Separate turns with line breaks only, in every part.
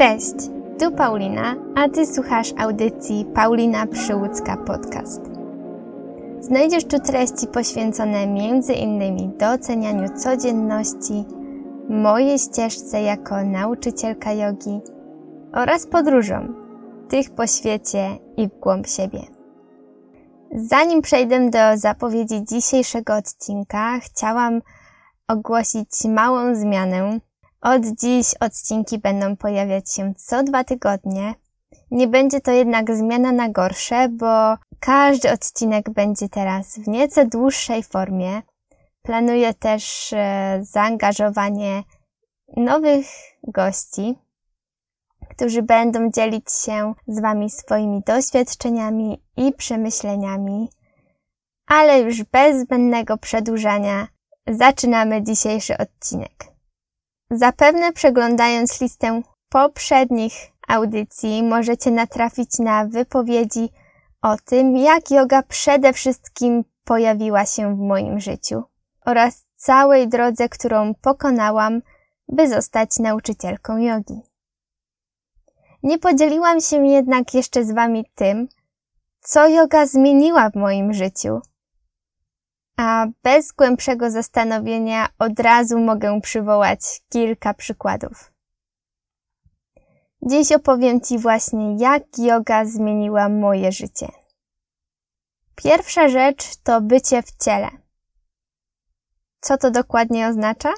Cześć, tu Paulina, a ty słuchasz audycji Paulina Przyłódzka Podcast. Znajdziesz tu treści poświęcone m.in. docenianiu codzienności, mojej ścieżce jako nauczycielka jogi oraz podróżom, tych po świecie i w głąb siebie. Zanim przejdę do zapowiedzi dzisiejszego odcinka, chciałam ogłosić małą zmianę. Od dziś odcinki będą pojawiać się co dwa tygodnie. Nie będzie to jednak zmiana na gorsze, bo każdy odcinek będzie teraz w nieco dłuższej formie. Planuję też e, zaangażowanie nowych gości, którzy będą dzielić się z Wami swoimi doświadczeniami i przemyśleniami. Ale już bez zbędnego przedłużania zaczynamy dzisiejszy odcinek. Zapewne przeglądając listę poprzednich audycji możecie natrafić na wypowiedzi o tym, jak yoga przede wszystkim pojawiła się w moim życiu oraz całej drodze, którą pokonałam, by zostać nauczycielką jogi. Nie podzieliłam się jednak jeszcze z Wami tym, co yoga zmieniła w moim życiu. A bez głębszego zastanowienia od razu mogę przywołać kilka przykładów. Dziś opowiem Ci właśnie, jak yoga zmieniła moje życie. Pierwsza rzecz to bycie w ciele. Co to dokładnie oznacza?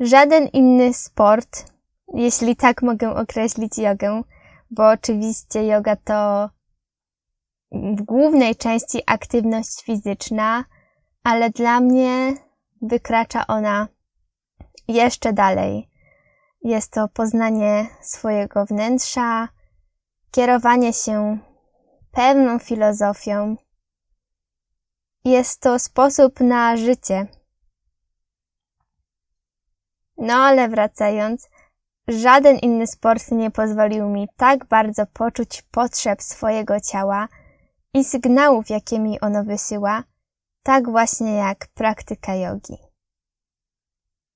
Żaden inny sport, jeśli tak mogę określić jogę, bo oczywiście yoga to w głównej części aktywność fizyczna, ale dla mnie wykracza ona jeszcze dalej. Jest to poznanie swojego wnętrza, kierowanie się pewną filozofią. Jest to sposób na życie. No ale wracając, żaden inny sport nie pozwolił mi tak bardzo poczuć potrzeb swojego ciała i sygnałów, jakie mi ono wysyła, tak właśnie jak praktyka jogi.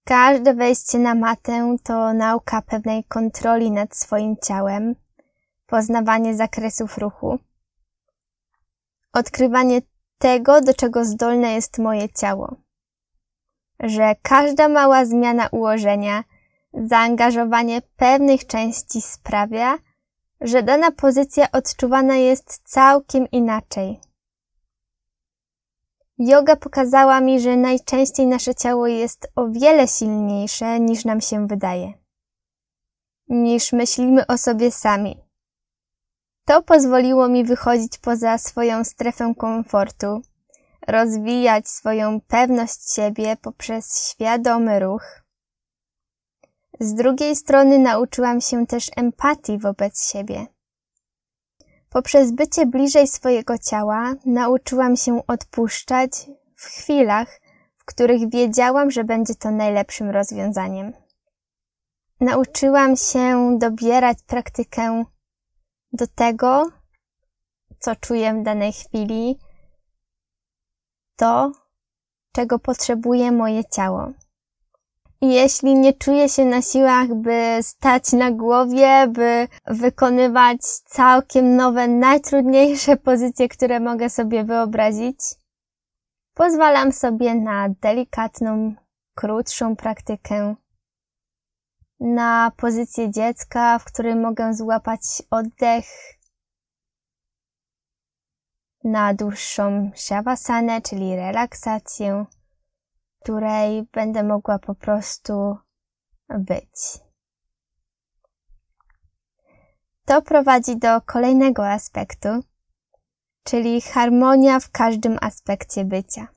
Każde wejście na matę to nauka pewnej kontroli nad swoim ciałem, poznawanie zakresów ruchu, odkrywanie tego, do czego zdolne jest moje ciało. Że każda mała zmiana ułożenia, zaangażowanie pewnych części sprawia, że dana pozycja odczuwana jest całkiem inaczej. Yoga pokazała mi, że najczęściej nasze ciało jest o wiele silniejsze niż nam się wydaje, niż myślimy o sobie sami. To pozwoliło mi wychodzić poza swoją strefę komfortu, rozwijać swoją pewność siebie poprzez świadomy ruch. Z drugiej strony nauczyłam się też empatii wobec siebie. Poprzez bycie bliżej swojego ciała nauczyłam się odpuszczać w chwilach, w których wiedziałam, że będzie to najlepszym rozwiązaniem. Nauczyłam się dobierać praktykę do tego, co czuję w danej chwili, to, czego potrzebuje moje ciało. Jeśli nie czuję się na siłach, by stać na głowie, by wykonywać całkiem nowe, najtrudniejsze pozycje, które mogę sobie wyobrazić, pozwalam sobie na delikatną, krótszą praktykę, na pozycję dziecka, w której mogę złapać oddech, na dłuższą shavasana, czyli relaksację, której będę mogła po prostu być. To prowadzi do kolejnego aspektu, czyli harmonia w każdym aspekcie bycia.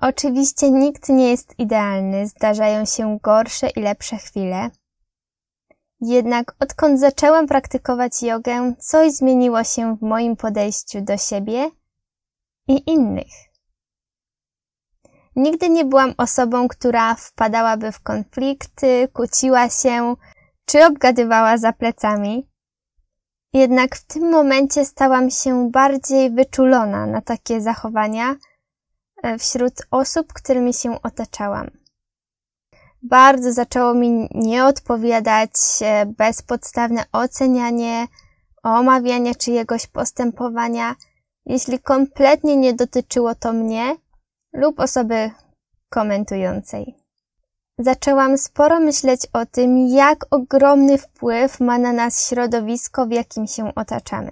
Oczywiście nikt nie jest idealny, zdarzają się gorsze i lepsze chwile. Jednak odkąd zaczęłam praktykować jogę, coś zmieniło się w moim podejściu do siebie i innych. Nigdy nie byłam osobą, która wpadałaby w konflikty, kłóciła się czy obgadywała za plecami. Jednak w tym momencie stałam się bardziej wyczulona na takie zachowania e, wśród osób, którymi się otaczałam. bardzo zaczęło mi nie odpowiadać bezpodstawne ocenianie, omawianie czyjegoś postępowania, jeśli kompletnie nie dotyczyło to mnie lub osoby komentującej. Zaczęłam sporo myśleć o tym, jak ogromny wpływ ma na nas środowisko, w jakim się otaczamy.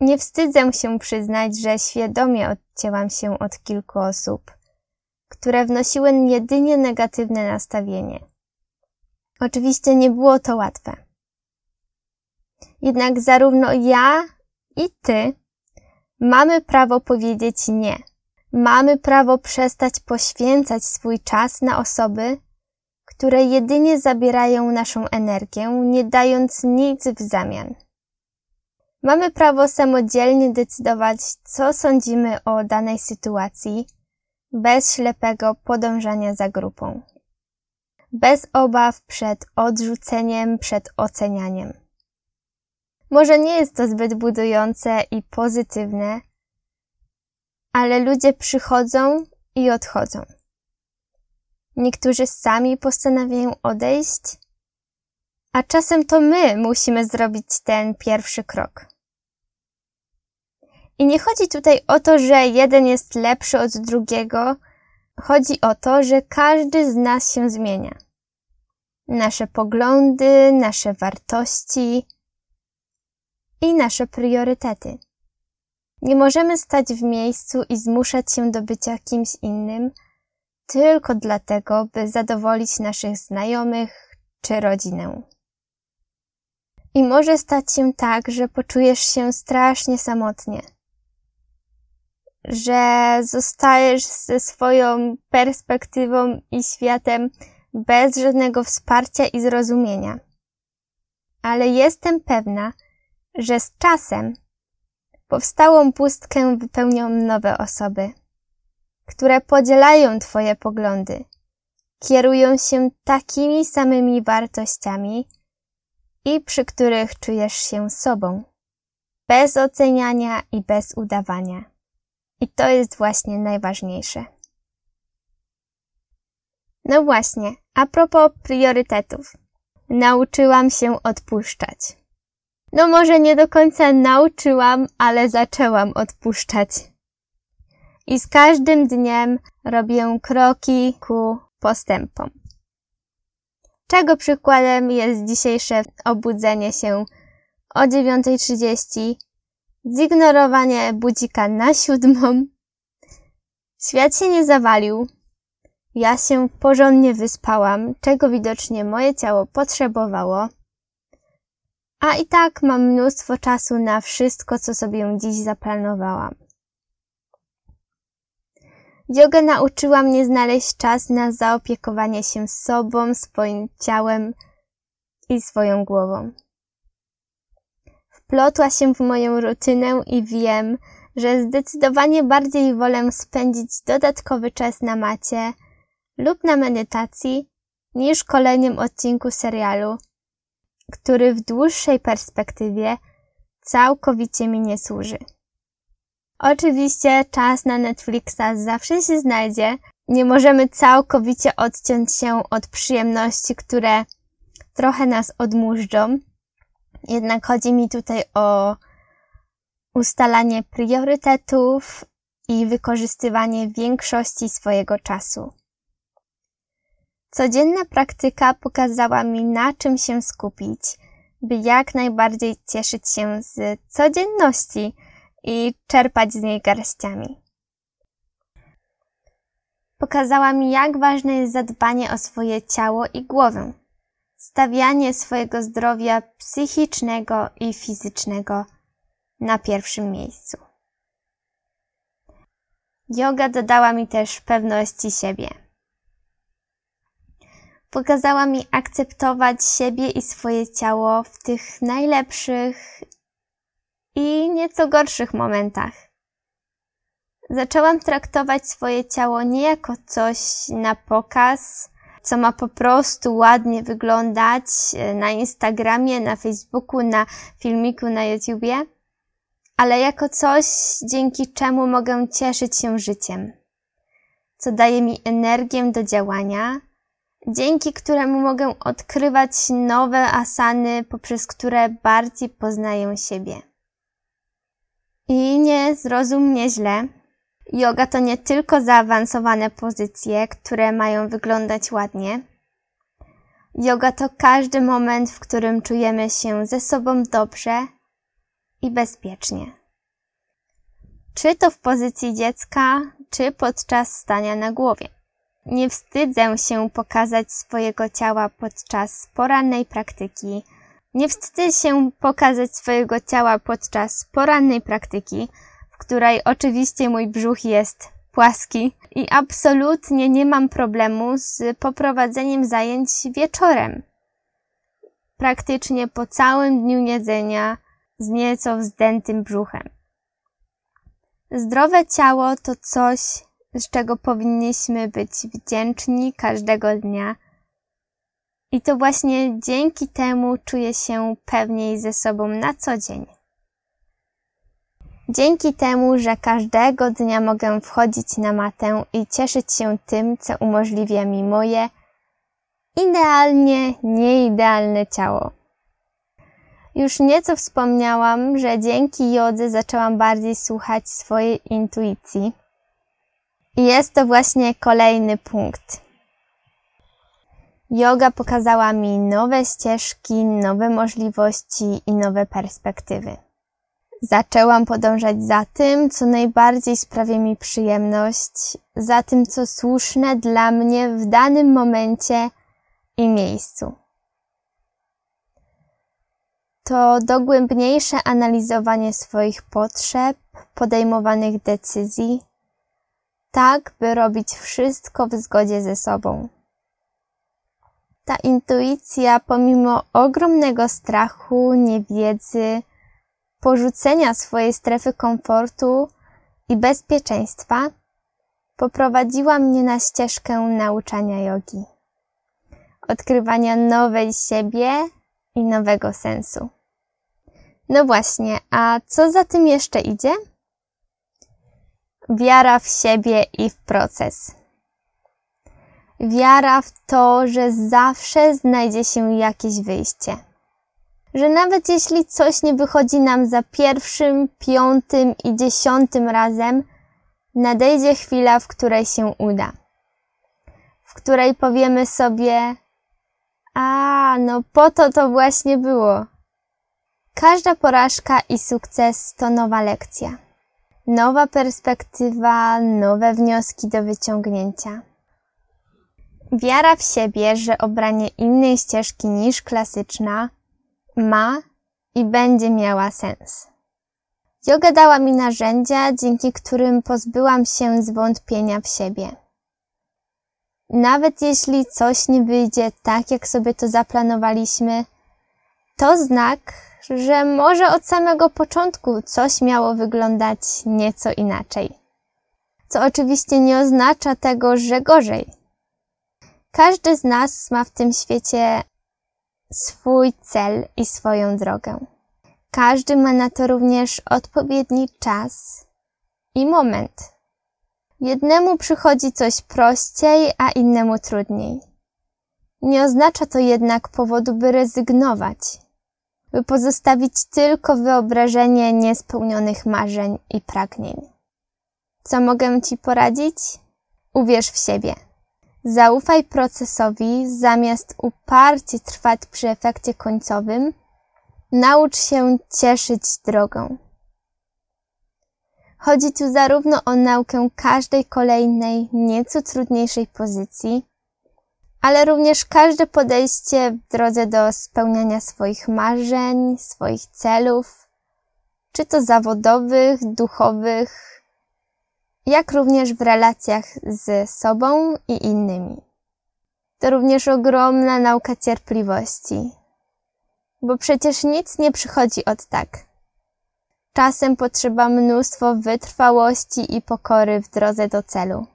Nie wstydzę się przyznać, że świadomie odcięłam się od kilku osób, które wnosiły jedynie negatywne nastawienie. Oczywiście nie było to łatwe. Jednak zarówno ja i ty mamy prawo powiedzieć nie. Mamy prawo przestać poświęcać swój czas na osoby, które jedynie zabierają naszą energię, nie dając nic w zamian. Mamy prawo samodzielnie decydować, co sądzimy o danej sytuacji, bez ślepego podążania za grupą. Bez obaw przed odrzuceniem, przed ocenianiem. Może nie jest to zbyt budujące i pozytywne, ale ludzie przychodzą i odchodzą. Niektórzy sami postanawiają odejść, a czasem to my musimy zrobić ten pierwszy krok. I nie chodzi tutaj o to, że jeden jest lepszy od drugiego. Chodzi o to, że każdy z nas się zmienia. Nasze poglądy, nasze wartości i nasze priorytety. Nie możemy stać w miejscu i zmuszać się do bycia kimś innym tylko dlatego, by zadowolić naszych znajomych czy rodzinę. I może stać się tak, że poczujesz się strasznie samotnie że zostajesz ze swoją perspektywą i światem bez żadnego wsparcia i zrozumienia. Ale jestem pewna, że z czasem powstałą pustkę wypełnią nowe osoby, które podzielają Twoje poglądy, kierują się takimi samymi wartościami i przy których czujesz się sobą, bez oceniania i bez udawania. I to jest właśnie najważniejsze. No właśnie, a propos priorytetów. Nauczyłam się odpuszczać. No może nie do końca nauczyłam, ale zaczęłam odpuszczać. I z każdym dniem robię kroki ku postępom. Czego przykładem jest dzisiejsze obudzenie się o 9.30 zignorowanie budzika na siódmą. Świat się nie zawalił. Ja się porządnie wyspałam, czego widocznie moje ciało potrzebowało. A i tak mam mnóstwo czasu na wszystko, co sobie dziś zaplanowałam. Yoga nauczyła mnie znaleźć czas na zaopiekowanie się sobą, swoim ciałem i swoją głową wplotła się w moją rutynę i wiem, że zdecydowanie bardziej wolę spędzić dodatkowy czas na macie lub na medytacji niż kolejnym odcinku serialu, który w dłuższej perspektywie całkowicie mi nie służy. Oczywiście czas na Netflixa zawsze się znajdzie. Nie możemy całkowicie odciąć się od przyjemności, które trochę nas odmurzczą, jednak chodzi mi tutaj o ustalanie priorytetów i wykorzystywanie większości swojego czasu. Codzienna praktyka pokazała mi, na czym się skupić, by jak najbardziej cieszyć się z codzienności i czerpać z niej garściami. Pokazała mi, jak ważne jest zadbanie o swoje ciało i głowę stawianie swojego zdrowia psychicznego i fizycznego na pierwszym miejscu. Yoga dodała mi też pewności siebie. Pokazała mi akceptować siebie i swoje ciało w tych najlepszych i nieco gorszych momentach. Zaczęłam traktować swoje ciało nie jako coś na pokaz, co ma po prostu ładnie wyglądać e, na Instagramie, na Facebooku, na filmiku na YouTubie, ale jako coś, dzięki czemu mogę cieszyć się życiem, co daje mi energię do działania, dzięki któremu mogę odkrywać nowe asany, poprzez które bardziej poznaję siebie. I nie zrozum mnie źle. Yoga to nie tylko zaawansowane pozycje, które mają wyglądać ładnie. Yoga to każdy moment, w którym czujemy się ze sobą dobrze i bezpiecznie. Czy to w pozycji dziecka, czy podczas stania na głowie. Nie wstydzę się pokazać swojego ciała podczas porannej praktyki. Nie wstydzę się pokazać swojego ciała podczas porannej praktyki, w której oczywiście mój brzuch jest płaski i absolutnie nie mam problemu z poprowadzeniem zajęć wieczorem. Praktycznie po całym dniu jedzenia z nieco wzdętym brzuchem. Zdrowe ciało to coś, z czego powinniśmy być wdzięczni każdego dnia. I to właśnie dzięki temu czuję się pewniej ze sobą na co dzień. Dzięki temu, że każdego dnia mogę wchodzić na matę i cieszyć się tym, co umożliwia mi moje idealnie nieidealne ciało. Już nieco wspomniałam, że dzięki jodze zaczęłam bardziej słuchać swojej intuicji. I jest to właśnie kolejny punkt. Yoga pokazała mi nowe ścieżki, nowe możliwości i nowe perspektywy. Zaczęłam podążać za tym, co najbardziej sprawia mi przyjemność, za tym, co słuszne dla mnie w danym momencie i miejscu. To dogłębniejsze analizowanie swoich potrzeb, podejmowanych decyzji, tak by robić wszystko w zgodzie ze sobą. Ta intuicja, pomimo ogromnego strachu, niewiedzy, porzucenia swojej strefy komfortu i bezpieczeństwa, poprowadziła mnie na ścieżkę nauczania jogi, odkrywania nowej siebie i nowego sensu. No właśnie, a co za tym jeszcze idzie? Wiara w siebie i w proces. Wiara w to, że zawsze znajdzie się jakieś wyjście że nawet jeśli coś nie wychodzi nam za pierwszym, piątym i dziesiątym razem, nadejdzie chwila, w której się uda. W której powiemy sobie, a, no po to to właśnie było. Każda porażka i sukces to nowa lekcja. Nowa perspektywa, nowe wnioski do wyciągnięcia. Wiara w siebie, że obranie innej ścieżki niż klasyczna ma i będzie miała sens. Yoga dała mi narzędzia, dzięki którym pozbyłam się zwątpienia w siebie. Nawet jeśli coś nie wyjdzie tak, jak sobie to zaplanowaliśmy, to znak, że może od samego początku coś miało wyglądać nieco inaczej. Co oczywiście nie oznacza tego, że gorzej. Każdy z nas ma w tym świecie swój cel i swoją drogę. Każdy ma na to również odpowiedni czas i moment. Jednemu przychodzi coś prościej, a innemu trudniej. Nie oznacza to jednak powodu, by rezygnować, by pozostawić tylko wyobrażenie niespełnionych marzeń i pragnień. Co mogę Ci poradzić? Uwierz w siebie. Zaufaj procesowi zamiast uparcie trwać przy efekcie końcowym. Naucz się cieszyć drogą. Chodzi tu zarówno o naukę każdej kolejnej, nieco trudniejszej pozycji, ale również każde podejście w drodze do spełniania swoich marzeń, swoich celów, czy to zawodowych, duchowych, jak również w relacjach z sobą i innymi. To również ogromna nauka cierpliwości, bo przecież nic nie przychodzi od tak. Czasem potrzeba mnóstwo wytrwałości i pokory w drodze do celu.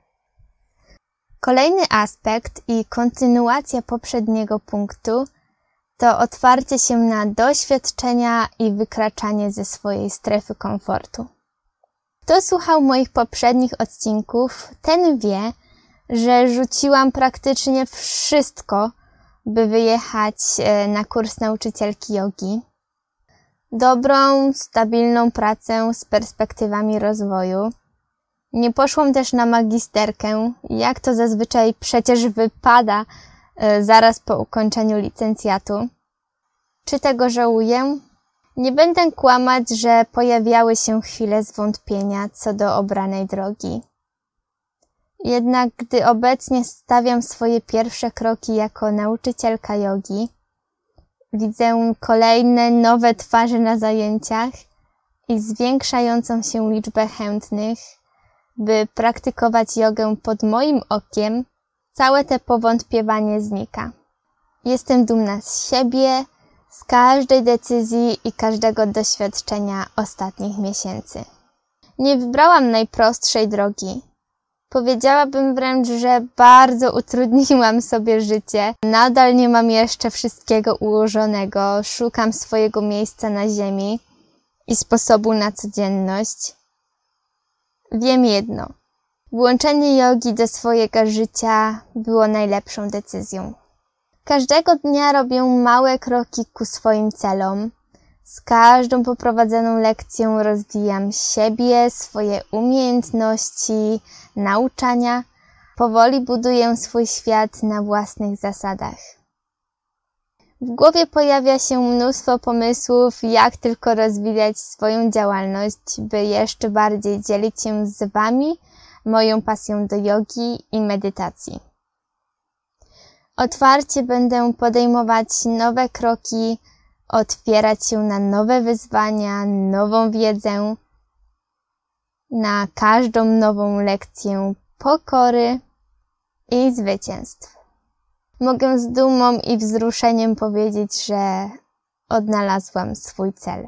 Kolejny aspekt i kontynuacja poprzedniego punktu to otwarcie się na doświadczenia i wykraczanie ze swojej strefy komfortu. Kto słuchał moich poprzednich odcinków, ten wie, że rzuciłam praktycznie wszystko, by wyjechać e, na kurs nauczycielki jogi. Dobrą, stabilną pracę z perspektywami rozwoju. Nie poszłam też na magisterkę, jak to zazwyczaj przecież wypada e, zaraz po ukończeniu licencjatu. Czy tego żałuję? Nie będę kłamać, że pojawiały się chwile zwątpienia co do obranej drogi. Jednak gdy obecnie stawiam swoje pierwsze kroki jako nauczycielka jogi, widzę kolejne nowe twarze na zajęciach i zwiększającą się liczbę chętnych, by praktykować jogę pod moim okiem, całe te powątpiewanie znika. Jestem dumna z siebie, z każdej decyzji i każdego doświadczenia ostatnich miesięcy. Nie wybrałam najprostszej drogi. Powiedziałabym wręcz, że bardzo utrudniłam sobie życie. Nadal nie mam jeszcze wszystkiego ułożonego, szukam swojego miejsca na ziemi i sposobu na codzienność. Wiem jedno. Włączenie jogi do swojego życia było najlepszą decyzją. Każdego dnia robię małe kroki ku swoim celom. Z każdą poprowadzoną lekcją rozwijam siebie, swoje umiejętności, nauczania. Powoli buduję swój świat na własnych zasadach. W głowie pojawia się mnóstwo pomysłów, jak tylko rozwijać swoją działalność, by jeszcze bardziej dzielić się z Wami moją pasją do jogi i medytacji. Otwarcie będę podejmować nowe kroki, otwierać się na nowe wyzwania, nową wiedzę, na każdą nową lekcję pokory i zwycięstw. Mogę z dumą i wzruszeniem powiedzieć, że odnalazłam swój cel.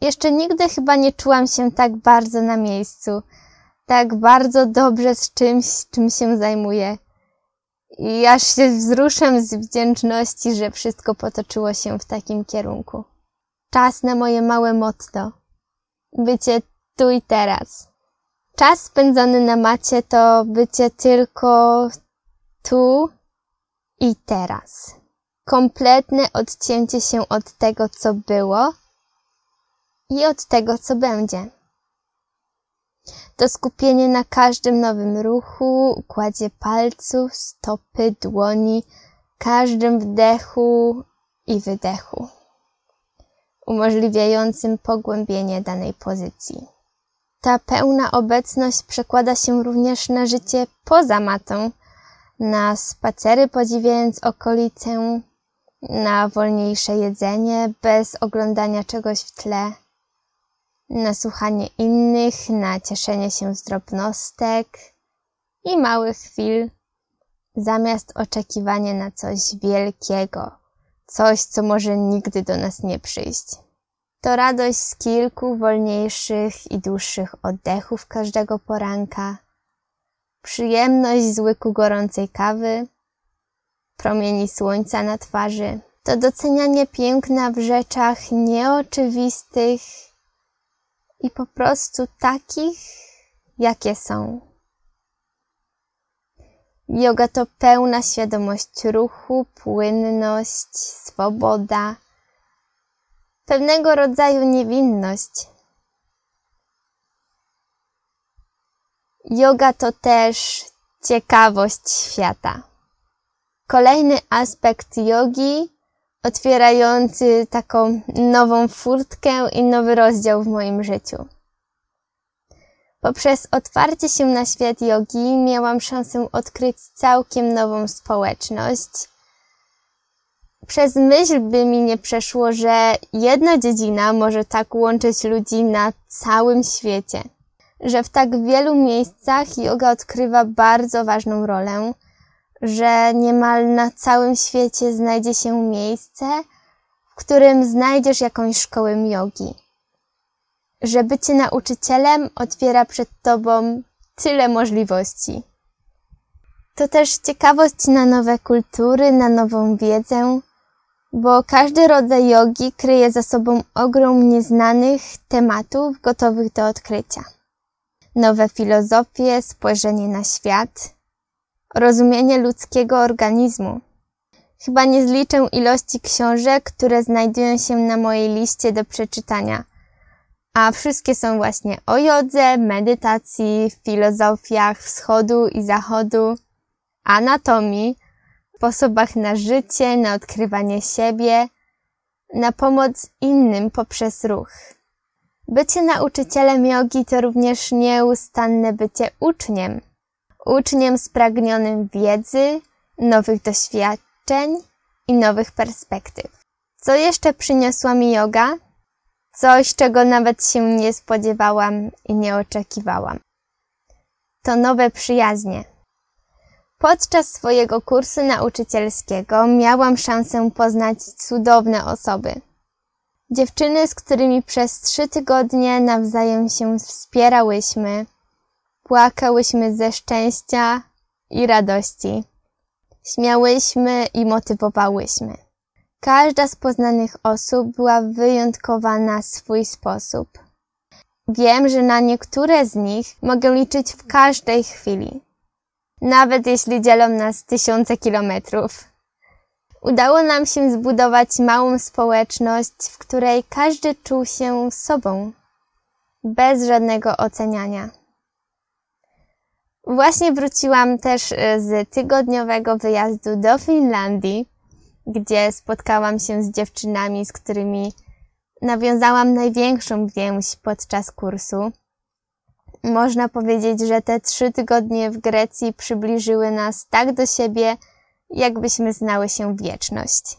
Jeszcze nigdy chyba nie czułam się tak bardzo na miejscu, tak bardzo dobrze z czymś, czym się zajmuję. I aż się wzruszam z wdzięczności, że wszystko potoczyło się w takim kierunku. Czas na moje małe motto. Bycie tu i teraz. Czas spędzony na macie to bycie tylko tu i teraz. Kompletne odcięcie się od tego, co było i od tego, co będzie. To skupienie na każdym nowym ruchu, układzie palców, stopy, dłoni, każdym wdechu i wydechu, umożliwiającym pogłębienie danej pozycji. Ta pełna obecność przekłada się również na życie poza matą, na spacery podziwiając okolicę, na wolniejsze jedzenie bez oglądania czegoś w tle, na słuchanie innych, na cieszenie się z drobnostek i małych chwil, zamiast oczekiwania na coś wielkiego, coś, co może nigdy do nas nie przyjść. To radość z kilku wolniejszych i dłuższych oddechów każdego poranka, przyjemność z łyku gorącej kawy, promieni słońca na twarzy, to docenianie piękna w rzeczach nieoczywistych i po prostu takich, jakie są. Yoga to pełna świadomość ruchu, płynność, swoboda, pewnego rodzaju niewinność. Yoga to też ciekawość świata. Kolejny aspekt jogi, otwierający taką nową furtkę i nowy rozdział w moim życiu. Poprzez otwarcie się na świat jogi miałam szansę odkryć całkiem nową społeczność. Przez myśl by mi nie przeszło, że jedna dziedzina może tak łączyć ludzi na całym świecie że w tak wielu miejscach yoga odkrywa bardzo ważną rolę, że niemal na całym świecie znajdzie się miejsce, w którym znajdziesz jakąś szkołę jogi. Że bycie nauczycielem otwiera przed tobą tyle możliwości. To też ciekawość na nowe kultury, na nową wiedzę, bo każdy rodzaj jogi kryje za sobą ogrom nieznanych tematów gotowych do odkrycia nowe filozofie, spojrzenie na świat. rozumienie ludzkiego organizmu. Chyba nie zliczę ilości książek, które znajdują się na mojej liście do przeczytania. A wszystkie są właśnie o jodze, medytacji, filozofiach wschodu i zachodu, anatomii, sposobach na życie, na odkrywanie siebie, na pomoc innym poprzez ruch. Bycie nauczycielem jogi to również nieustanne bycie uczniem. Uczniem spragnionym wiedzy, nowych doświadczeń i nowych perspektyw. Co jeszcze przyniosła mi yoga? Coś, czego nawet się nie spodziewałam i nie oczekiwałam. To nowe przyjaźnie. Podczas swojego kursu nauczycielskiego miałam szansę poznać cudowne osoby. Dziewczyny, z którymi przez trzy tygodnie nawzajem się wspierałyśmy, płakałyśmy ze szczęścia i radości, śmiałyśmy i motywowałyśmy. Każda z poznanych osób była wyjątkowa na swój sposób. Wiem, że na niektóre z nich mogę liczyć w każdej chwili nawet jeśli dzielą nas tysiące kilometrów. Udało nam się zbudować małą społeczność, w której każdy czuł się sobą, bez żadnego oceniania. Właśnie wróciłam też e, z tygodniowego wyjazdu do Finlandii, gdzie spotkałam się z dziewczynami, z którymi nawiązałam największą więź podczas kursu. Można powiedzieć, że te trzy tygodnie w Grecji przybliżyły nas tak do siebie, jakbyśmy znały się wieczność.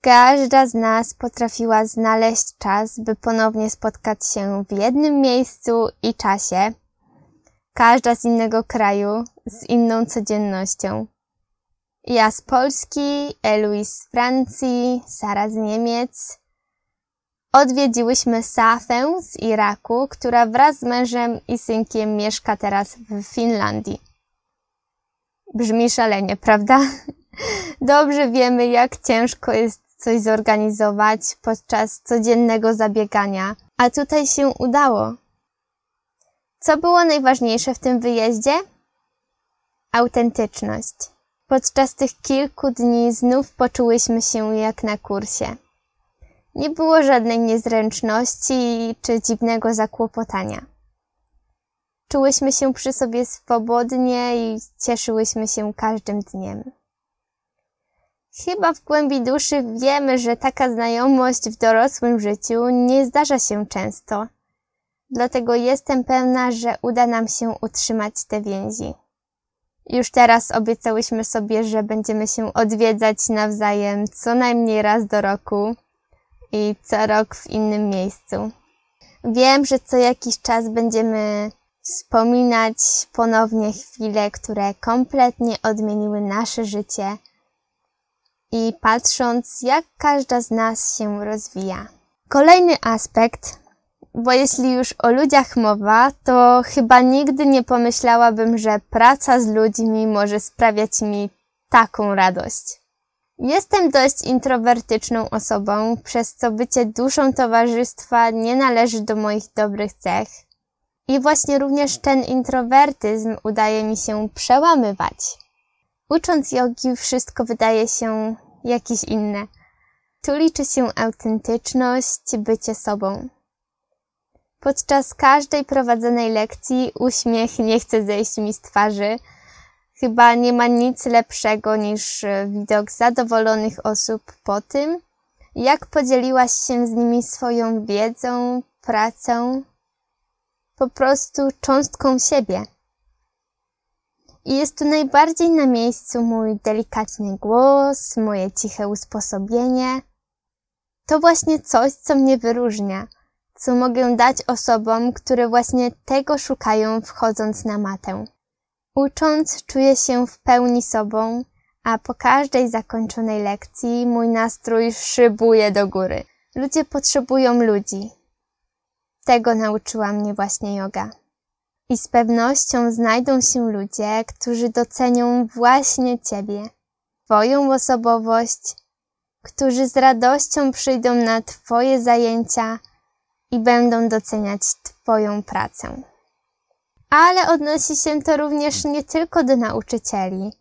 Każda z nas potrafiła znaleźć czas, by ponownie spotkać się w jednym miejscu i czasie. Każda z innego kraju, z inną codziennością. Ja z Polski, Eloise z Francji, Sara z Niemiec, Odwiedziłyśmy Safę z Iraku, która wraz z mężem i synkiem mieszka teraz w Finlandii. Brzmi szalenie, prawda? Dobrze wiemy, jak ciężko jest coś zorganizować podczas codziennego zabiegania, a tutaj się udało. Co było najważniejsze w tym wyjeździe? Autentyczność. Podczas tych kilku dni znów poczułyśmy się jak na kursie. Nie było żadnej niezręczności czy dziwnego zakłopotania. Czułyśmy się przy sobie swobodnie i cieszyłyśmy się każdym dniem. Chyba w głębi duszy wiemy, że taka znajomość w dorosłym życiu nie zdarza się często. Dlatego jestem pewna, że uda nam się utrzymać te więzi. Już teraz obiecałyśmy sobie, że będziemy się odwiedzać nawzajem co najmniej raz do roku, i co rok w innym miejscu. Wiem, że co jakiś czas będziemy wspominać ponownie chwile, które kompletnie odmieniły nasze życie i patrząc, jak każda z nas się rozwija. Kolejny aspekt, bo jeśli już o ludziach mowa, to chyba nigdy nie pomyślałabym, że praca z ludźmi może sprawiać mi taką radość. Jestem dość introwertyczną osobą, przez co bycie duszą towarzystwa nie należy do moich dobrych cech. I właśnie również ten introwertyzm udaje mi się przełamywać. Ucząc jogi wszystko wydaje się jakieś inne. Tu liczy się autentyczność, bycie sobą. Podczas każdej prowadzonej lekcji uśmiech nie chce zejść mi z twarzy, Chyba nie ma nic lepszego niż widok zadowolonych osób po tym, jak podzieliłaś się z nimi swoją wiedzą, pracą, po prostu cząstką siebie. I jest tu najbardziej na miejscu mój delikatny głos, moje ciche usposobienie. To właśnie coś, co mnie wyróżnia, co mogę dać osobom, które właśnie tego szukają wchodząc na matę. Ucząc, czuję się w pełni sobą, a po każdej zakończonej lekcji mój nastrój szybuje do góry. Ludzie potrzebują ludzi. Tego nauczyła mnie właśnie yoga. I z pewnością znajdą się ludzie, którzy docenią właśnie Ciebie, Twoją osobowość, którzy z radością przyjdą na Twoje zajęcia i będą doceniać Twoją pracę. Ale odnosi się to również nie tylko do nauczycieli,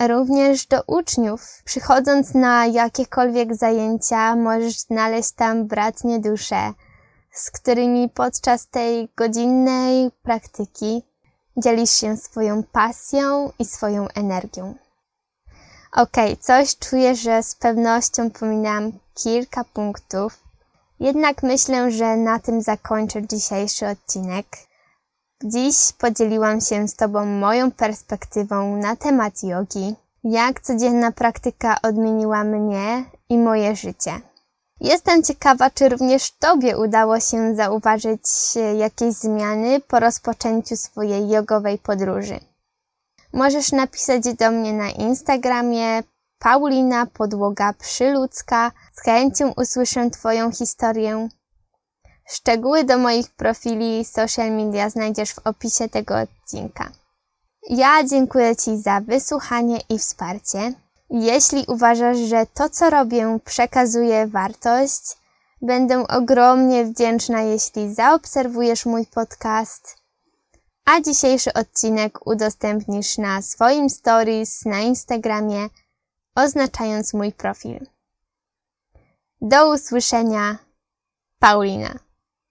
również do uczniów. Przychodząc na jakiekolwiek zajęcia, możesz znaleźć tam bratnie dusze, z którymi podczas tej godzinnej praktyki dzielisz się swoją pasją i swoją energią. Okay, coś czuję, że z pewnością pominęłam kilka punktów, jednak myślę, że na tym zakończę dzisiejszy odcinek. Dziś podzieliłam się z Tobą moją perspektywą na temat jogi, jak codzienna praktyka odmieniła mnie i moje życie. Jestem ciekawa, czy również Tobie udało się zauważyć jakieś zmiany po rozpoczęciu swojej jogowej podróży. Możesz napisać do mnie na Instagramie Paulina Podłoga Przyludzka. Z chęcią usłyszę Twoją historię. Szczegóły do moich profili social media znajdziesz w opisie tego odcinka. Ja dziękuję Ci za wysłuchanie i wsparcie. Jeśli uważasz, że to co robię przekazuje wartość, będę ogromnie wdzięczna, jeśli zaobserwujesz mój podcast, a dzisiejszy odcinek udostępnisz na swoim stories na Instagramie, oznaczając mój profil. Do usłyszenia, Paulina.